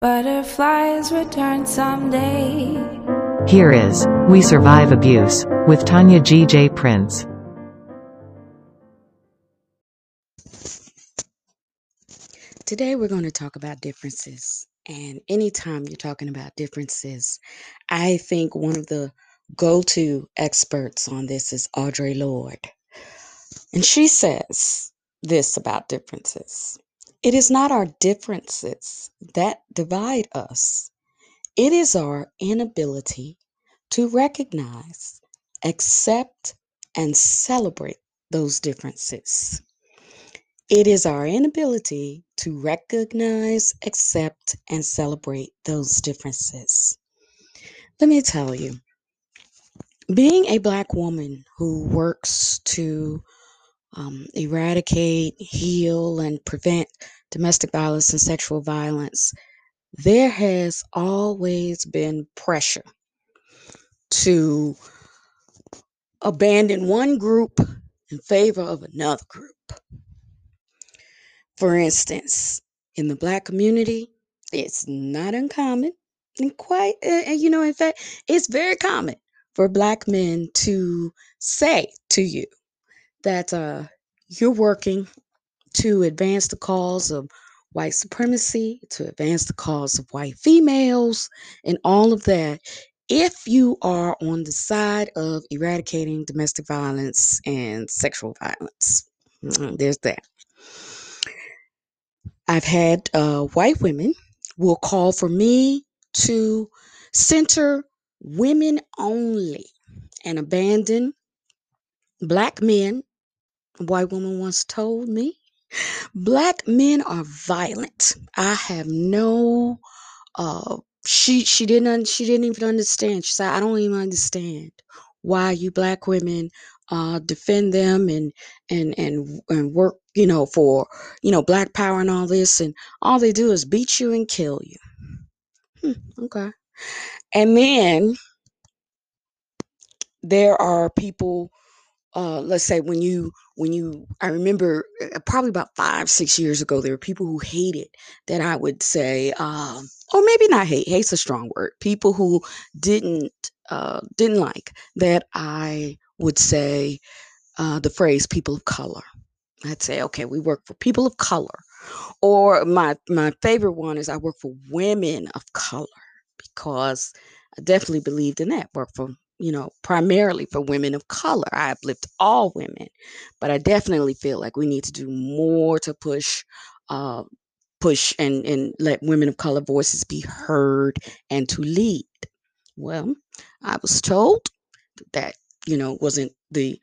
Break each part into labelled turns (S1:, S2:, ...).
S1: Butterflies return someday.
S2: Here is We Survive Abuse with Tonya G. J. Prince.
S3: Today, we're going to talk about differences. And anytime you're talking about differences, I think one of the go to experts on this is Audre Lorde. And she says this about differences it is not our differences that divide us, it is our inability to recognize, accept, and celebrate those differences. It is our inability to recognize, accept, and celebrate those differences. Let me tell you, being a Black woman who works to um, eradicate, heal, and prevent domestic violence and sexual violence, there has always been pressure to abandon one group in favor of another group. For instance, in the black community, it's not uncommon and quite, and you know, in fact, it's very common for black men to say to you that uh, you're working to advance the cause of white supremacy, to advance the cause of white females, and all of that. If you are on the side of eradicating domestic violence and sexual violence, mm, there's that. I've had uh, white women will call for me to center women only and abandon black men. White woman once told me, black men are violent. I have no uh she she didn't she didn't even understand. She said, I don't even understand why you black women uh defend them and and and and work you know, for, you know, black power and all this, and all they do is beat you and kill you. Hmm, okay. And then there are people uh, let's say when you when you i remember uh, probably about five six years ago there were people who hated that i would say um, or maybe not hate hate's a strong word people who didn't uh, didn't like that i would say uh, the phrase people of color I'd say, okay, we work for people of color. Or my my favorite one is I work for women of color because I definitely believed in that. Work for, you know, primarily for women of color. I uplift all women, but I definitely feel like we need to do more to push uh push and and let women of color voices be heard and to lead. Well, I was told that, you know, wasn't the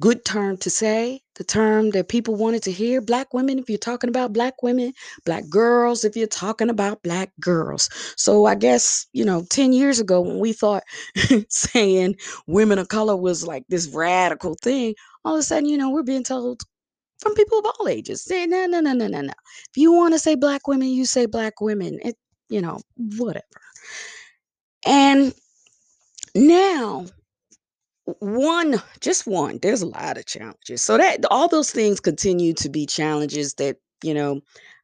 S3: good term to say, the term that people wanted to hear. Black women, if you're talking about black women, black girls, if you're talking about black girls. So I guess, you know, 10 years ago when we thought saying women of color was like this radical thing, all of a sudden, you know, we're being told from people of all ages, say, no, no, no, no, no, no. If you want to say black women, you say black women. It, you know, whatever. And now one just one there's a lot of challenges. So that all those things continue to be challenges that you know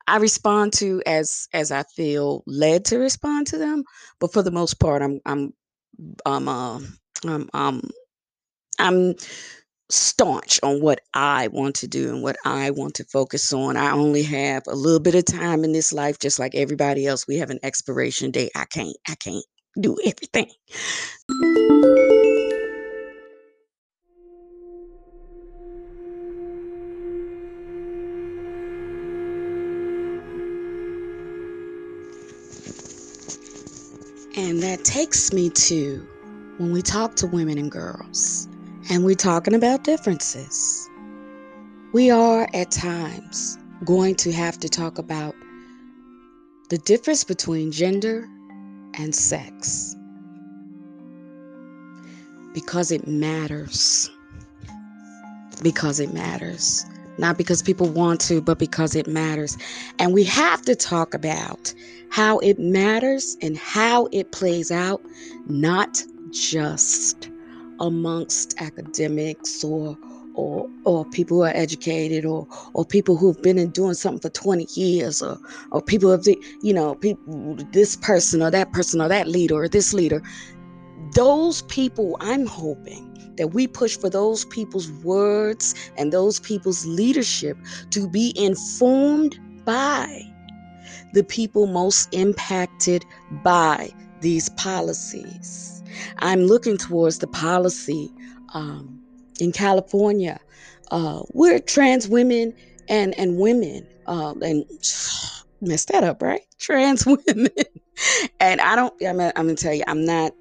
S3: i respond to as as i feel led to respond to them but for the most part i'm i'm i'm uh, i'm i'm i'm staunch on what i want to do and what i want to focus on. I only have a little bit of time in this life just like everybody else. We have an expiration date. I can't i can't do everything that takes me to when we talk to women and girls and we're talking about differences, we are at times going to have to talk about the difference between gender and sex because it matters. Because it matters. Not because people want to, but because it matters. And we have to talk about how it matters and how it plays out, not just amongst academics or or or people who are educated or or people who've been in doing something for 20 years or or people of the you know people this person or that person or that leader or this leader those people i'm hoping that we push for those people's words and those people's leadership to be informed by the people most impacted by these policies. I'm looking towards the policy um, in California uh, where trans women and, and women, uh, and messed that up, right? Trans women. and I don't, I'm, I'm to tell you, I'm not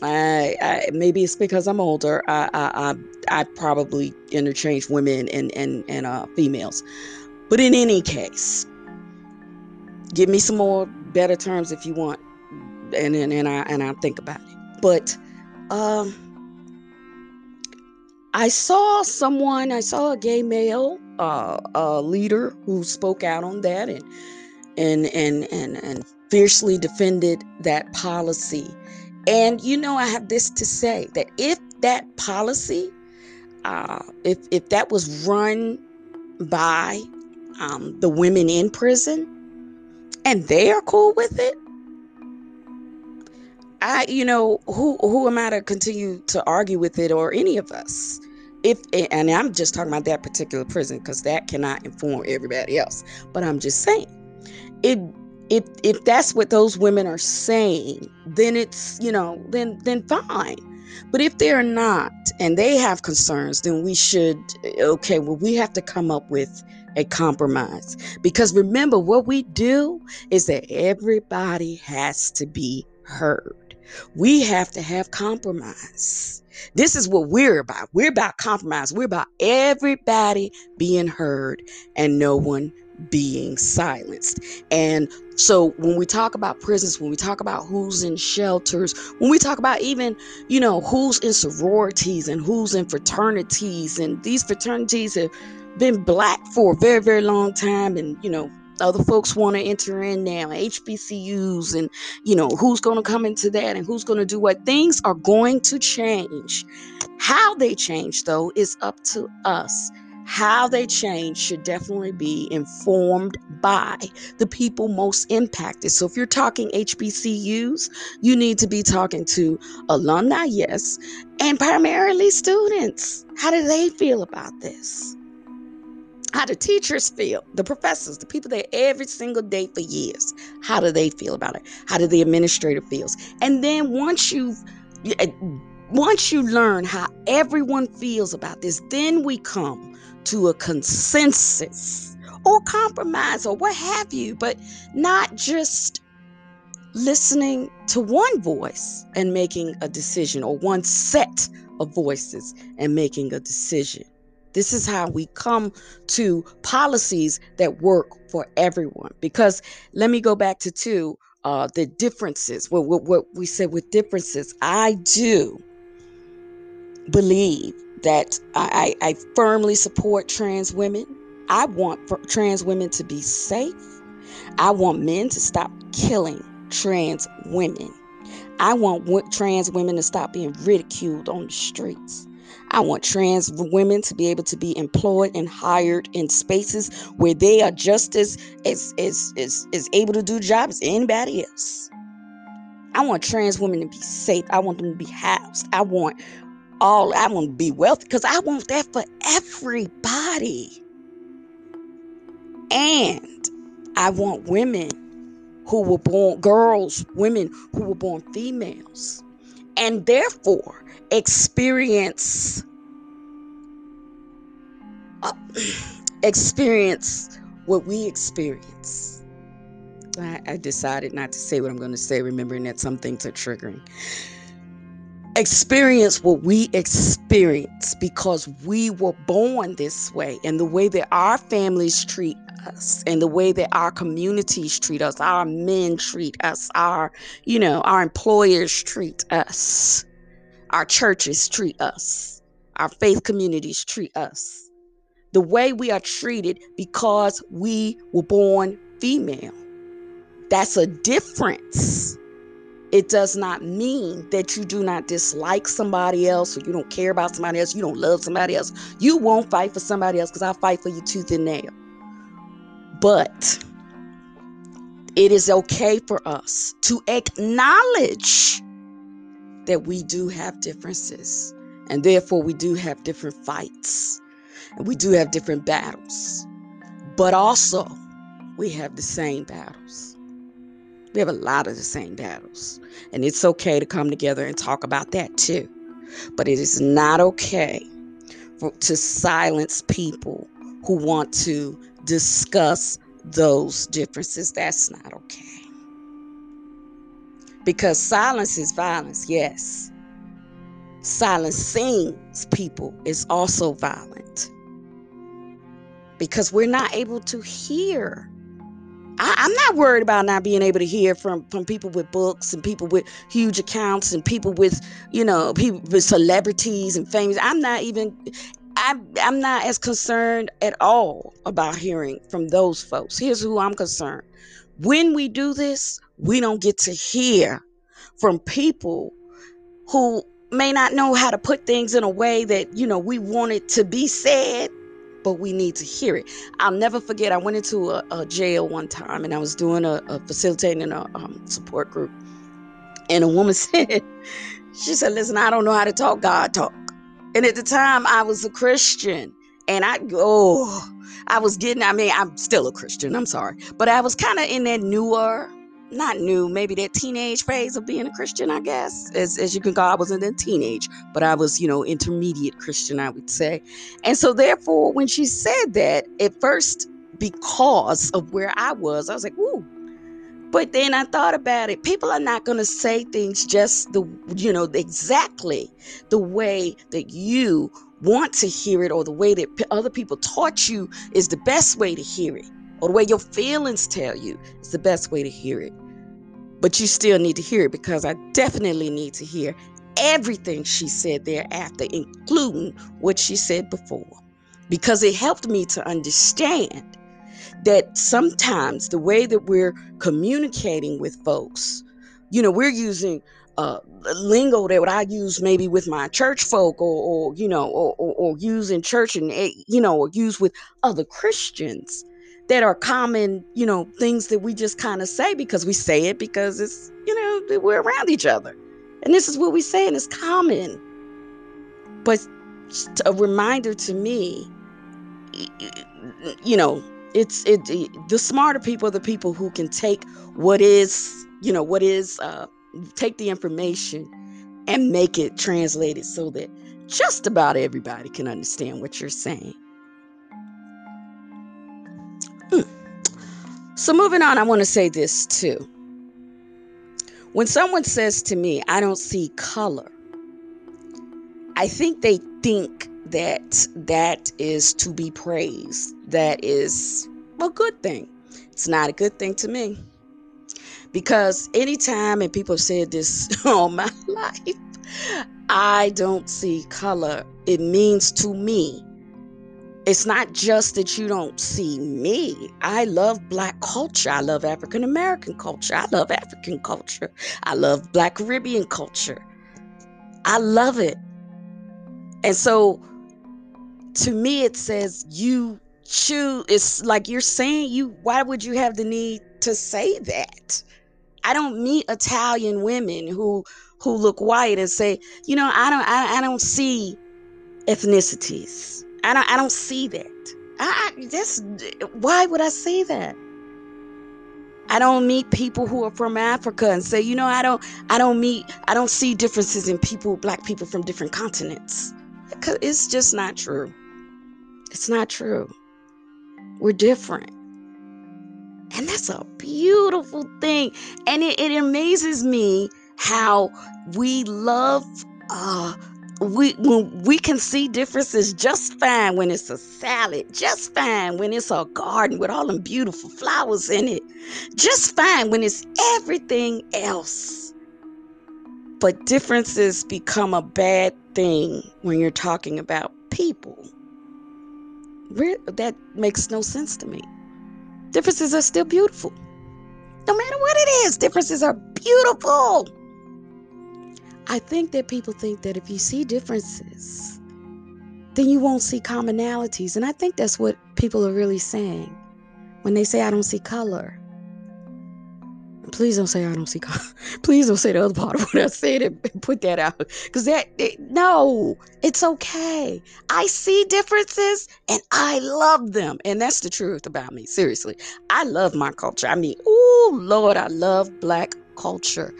S3: I, I, maybe it's because I'm older. I, I, I, I probably interchange women and and and uh, females, but in any case, give me some more better terms if you want, and and, and I and I think about it. But um, I saw someone. I saw a gay male, uh, a leader who spoke out on that and and and and and fiercely defended that policy and you know, I have this to say that if that policy, uh, if if that was run by um, the women in prison, and they are cool with it, I, you know, who who am I to continue to argue with it or any of us? If and I'm just talking about that particular prison because that cannot inform everybody else. But I'm just saying, it if if that's what those women are saying then it's you know then then fine. But if they're not and they have concerns then we should okay well we have to come up with a compromise. Because remember what we do is that everybody has to be heard. We have to have compromise. This is what we're about. We're about compromise. We're about everybody being heard and no one being silenced. And so when we talk about prisons, when we talk about who's in shelters, when we talk about even, you know, who's in sororities and who's in fraternities, and these fraternities have been black for a very, very long time, and, you know, other folks want to enter in now, HBCUs, and, you know, who's going to come into that and who's going to do what. Things are going to change. How they change, though, is up to us how they change should definitely be informed by the people most impacted. So, if you're talking HBCUs, you need to be talking to alumni, yes, and primarily students. How do they feel about this? How do teachers feel? The professors, the people there every single day for years. How do they feel about it? How do the administrator feels? And then once you've eh, once you learn how everyone feels about this, then we come to a consensus or compromise or what have you, but not just listening to one voice and making a decision or one set of voices and making a decision. This is how we come to policies that work for everyone. Because let me go back to two uh, the differences. What, what, what we said with differences, I do believe that I, I, firmly support trans women. I want trans women to be safe. I want men to stop killing trans women. I want trans women to stop being ridiculed on the streets. I want trans women to be able to be employed and hired in spaces where they are just as as as as, as able to do jobs as anybody else. I want trans women to be safe. I want them to be housed. I want all I want to be wealthy because I want that for everybody. And I want women who were born girls, women who were born females, and therefore experience uh, experience what we experience. I, I decided not to say what I'm going to say, remembering that some things are triggering experience what we experience because we were born this way. And the way that our families treat us and the way that our communities treat us our men treat us our you know our employers treat us our churches treat us our faith communities treat us. The way we are treated because we were born female. That's a difference It does not mean that you do not dislike somebody else or you don't care about somebody else, you don't love somebody else. You won't fight for somebody else because I fight for you tooth and nail. But it is okay for us to acknowledge that we do have differences and therefore we do have different fights and we do have different battles. But also, we have the same battles. We have a lot of the same battles. And it's okay to come together and talk about that too. But it is not okay for, to silence people who want to discuss those differences. That's not okay. Because silence is violence, yes. Silencing people is also violent because we're not able to hear. I, am not worried about not being able to hear from from people with books and people with huge accounts and people with you know people with celebrities and famous. I'm not even. I'm, I'm not as concerned at all about hearing from those folks. Here's who I'm concerned. When we do this, we don't get to hear from people who may not know how to put things in a way that, you know, we want it to be said but we need to hear it. I'll never forget. I went into a, a jail one time, and I was doing a, a facilitating a um, support group, and a woman said, "She said, listen, I don't know how to talk God talk." And at the time, I was a Christian, and I oh, I was getting. I mean, I'm still a Christian. I'm sorry, but I was kind of in that newer not new, maybe that teenage phase of being a Christian, I guess, as, as you can call. I wasn't a teenage, but I was, you know, intermediate Christian, I would say. And so, therefore, when she said that, at first, because of where I was, I was like, ooh. But then I thought about it. People are not going to say things just the, you know, exactly the way that you want to hear it or the way that other people taught you is the best way to hear it or the way your feelings tell you is the best way to hear it. But you still need to hear it because I definitely need to hear everything she said thereafter, including what she said before, because it helped me to understand that sometimes the way that we're communicating with folks, you know, we're using uh, lingo that I use maybe with my church folk or, or you know, or, or, or use in church and, eh, you know, or use with other Christians that are common, you know, things that we just kind of say because we say it because it's, you know, we're around each other. And this is what we say, and it's common. But a reminder to me, you know, it's it, the smarter people are the people who can take what is, you know, what is, uh, take the information and make it translated so that just about everybody can understand what you're saying. So, moving on, I want to say this too. When someone says to me, I don't see color, I think they think that that is to be praised. That is a good thing. It's not a good thing to me. Because anytime, and people have said this all my life, I don't see color, it means to me it's not just that you don't see me. I love black culture. I love African American culture. I love African culture. I love black Caribbean culture. I love it. And so to me, it says you choose. It's like you're saying you, why would you have the need to say that? I don't meet Italian women who who look white and say, you know, I don't I, I don't see ethnicities. I don't I don't see that. I, I why would I say that? I don't meet people who are from Africa and say, you know, I don't I don't meet I don't see differences in people, black people from different continents. It's just not true. It's not true. We're different. And that's a beautiful thing. And it, it amazes me how we love uh, we when we can see differences just fine when it's a salad, just fine when it's a garden with all them beautiful flowers in it, just fine when it's everything else. But differences become a bad thing when you're talking about people. That makes no sense to me. Differences are still beautiful. No matter what it is, differences are beautiful. I think that people think that if you see differences, then you won't see commonalities. And I think that's what people are really saying when they say, I don't see color. Please don't say I don't see color. Please don't say the other part of what I said and put that out. Because that, it, no, it's okay. I see differences and I love them. And that's the truth about me. Seriously. I love my culture. I mean, oh, Lord, I love black culture.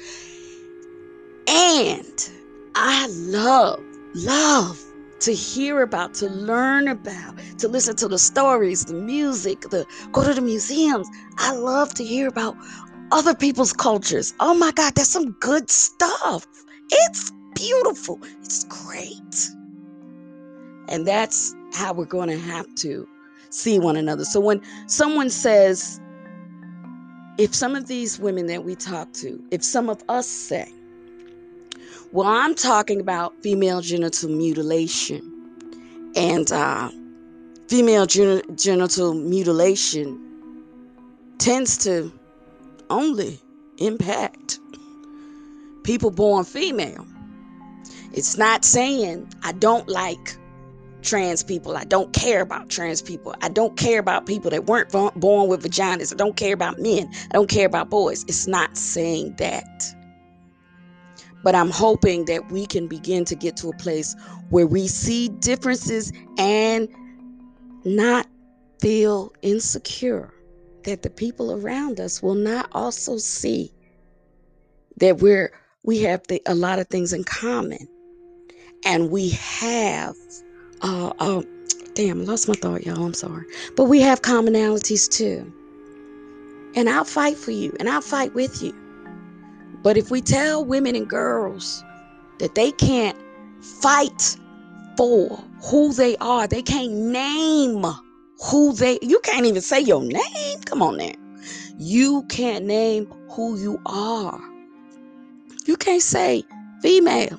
S3: And I love, love to hear about, to learn about, to listen to the stories, the music, the go to the museums. I love to hear about other people's cultures. Oh my God, that's some good stuff. It's beautiful. It's great. And that's how we're going to have to see one another. So when someone says, if some of these women that we talk to, if some of us say, well, I'm talking about female genital mutilation. And uh, female gen- genital mutilation tends to only impact people born female. It's not saying I don't like trans people. I don't care about trans people. I don't care about people that weren't born with vaginas. I don't care about men. I don't care about boys. It's not saying that. But I'm hoping that we can begin to get to a place where we see differences and not feel insecure that the people around us will not also see that we're we have the, a lot of things in common. And we have uh, uh damn I lost my thought y'all i'm sorry. But we have commonalities too. And i'll fight for you and i'll fight with you but if we tell women and girls that they can't fight for who they are, they can't name who they you can't even say your name. Come on now. You can't name who you are. You can't say female.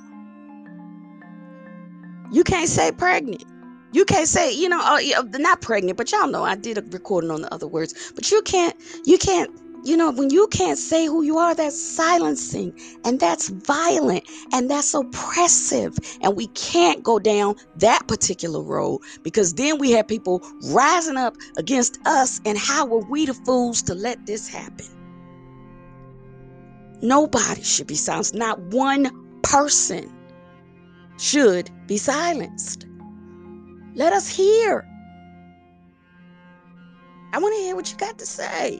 S3: You can't say pregnant. You can't say, you know, uh, not pregnant, but y'all know I did a recording on the other words. But you can't, you can't you know, when you can't say who you are, that's silencing and that's violent and that's oppressive. And we can't go down that particular road because then we have people rising up against us. And how were we the fools to let this happen? Nobody should be silenced. Not one person should be silenced. Let us hear. I want to hear what you got to say.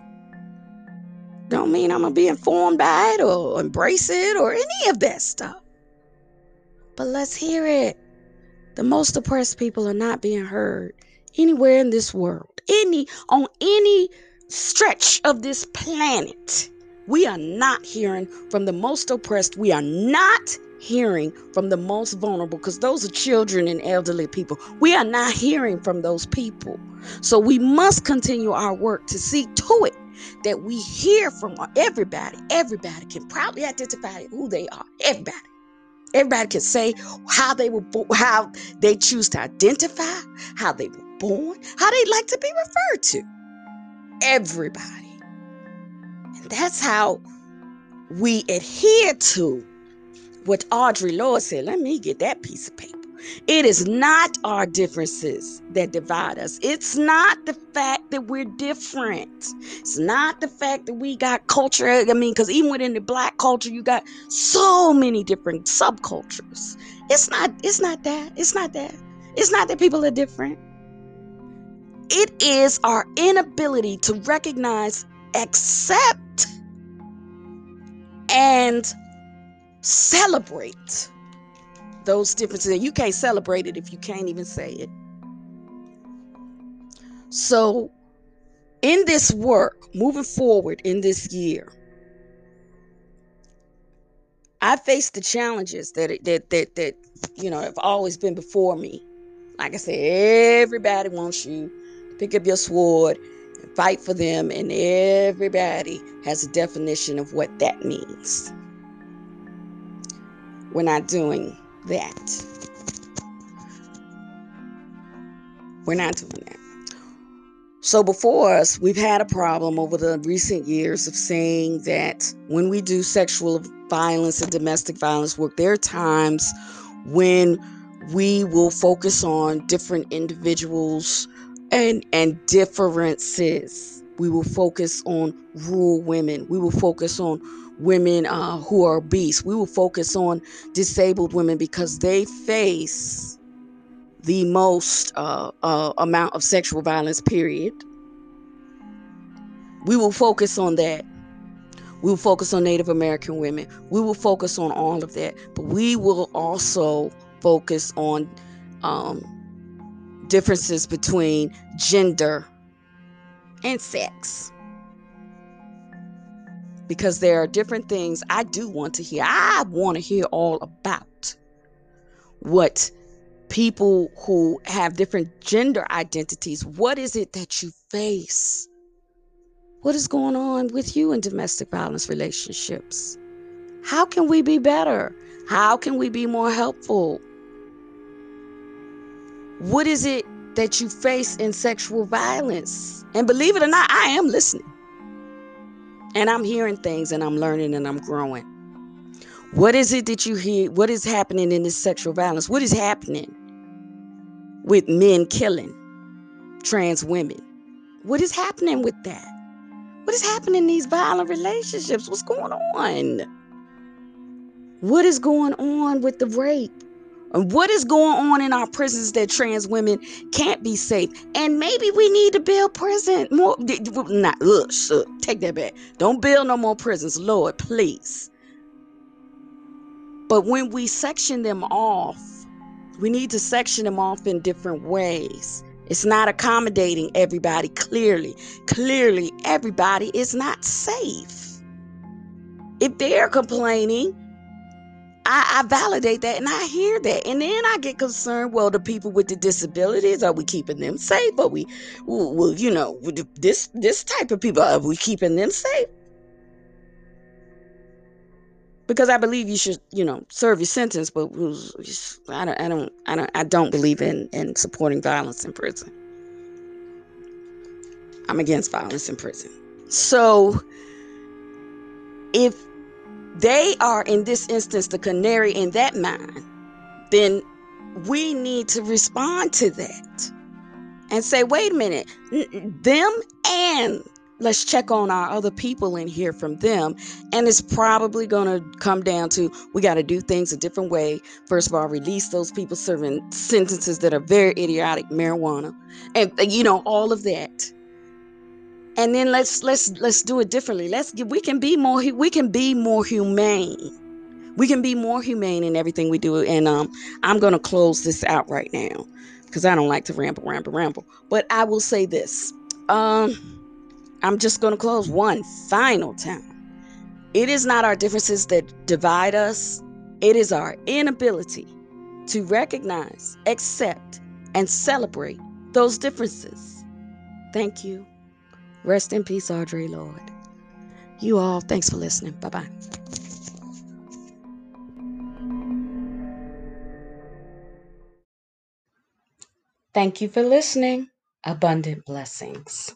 S3: Don't mean I'm to be informed by it or embrace it or any of that stuff. But let's hear it. The most oppressed people are not being heard anywhere in this world, any on any stretch of this planet. We are not hearing from the most oppressed. We are not hearing from the most vulnerable because those are children and elderly people. We are not hearing from those people. So we must continue our work to see to it that we hear from everybody. Everybody can probably identify who they are. Everybody. Everybody can say how they were bo- how they choose to identify, how they were born, how they like to be referred to. Everybody. And that's how we adhere to what Audre Lorde said. Let me get that piece of paper. It is not our differences that divide us. It's not the fact that we're different. It's not the fact that we got culture. I mean, because even within the black culture, you got so many different subcultures. It's not, it's not that. It's not that. It's not that people are different. It is our inability to recognize, accept, and celebrate those differences. And you can't celebrate it if you can't even say it. So, in this work, moving forward in this year, I faced the challenges that that that that you know have always been before me. Like I said, everybody wants you to pick up your sword and fight for them, and everybody has a definition of what that means. We're not doing that. We're not doing that. So, before us, we've had a problem over the recent years of saying that when we do sexual violence and domestic violence work. There are times when we will focus on different individuals and and differences. We will focus on rural women. We will focus on women uh, who are obese. We will focus on disabled women because they face the most uh, uh, amount of sexual violence. Period. We will focus on that. We will focus on Native American women. We will focus on all of that. But we will also focus on um, differences between gender and sex. Because there are different things I do want to hear. I want to hear all about what people who have different gender identities, what is it that you face? What is going on with you in domestic violence relationships? How can we be better? How can we be more helpful? What is it that you face in sexual violence? And believe it or not, I am listening. And I'm hearing things and I'm learning and I'm growing. What is it that you hear? What is happening in this sexual violence? What is happening with men killing trans women? What is happening with that? What is happening in these violent relationships? What's going on? What is going on with the rape? And what is going on in our prisons that trans women can't be safe? And maybe we need to build prison more. Not ugh, shuck, take that back. Don't build no more prisons, Lord, please. But when we section them off, we need to section them off in different ways. It's not accommodating everybody clearly. Clearly, everybody is not safe. If they're complaining, I, I, validate that and I hear that. And then I get concerned well, the people with the disabilities, are we keeping them safe? Are we, well, you know, this, this type of people, are we keeping them safe? because I believe you should, you know, serve your sentence. But I don't, I don't, I don't, I don't believe in in supporting violence in prison. I'm against violence in prison. So, if they are in this instance the canary in that mine, then we need to respond to that and say, wait a minute, them and let's check on our other people and hear from them. And it's probably going to come down to we got to do things a different way. First of all, release those people serving sentences that are very idiotic, marijuana, and you know all of that. And then let's let's let's do it differently. Let's we can be more we can be more humane. We can be more humane in everything we do. And um, I'm to close this out right now because I don't like to ramble, ramble, ramble. But I will say this. Um, I'm just to close one final time. It is not our differences that divide us, it is our inability to recognize, accept, and celebrate those differences. Thank you. Rest in peace, Audre Lorde. You all, thanks for listening. Bye bye. Thank you for listening. Abundant blessings.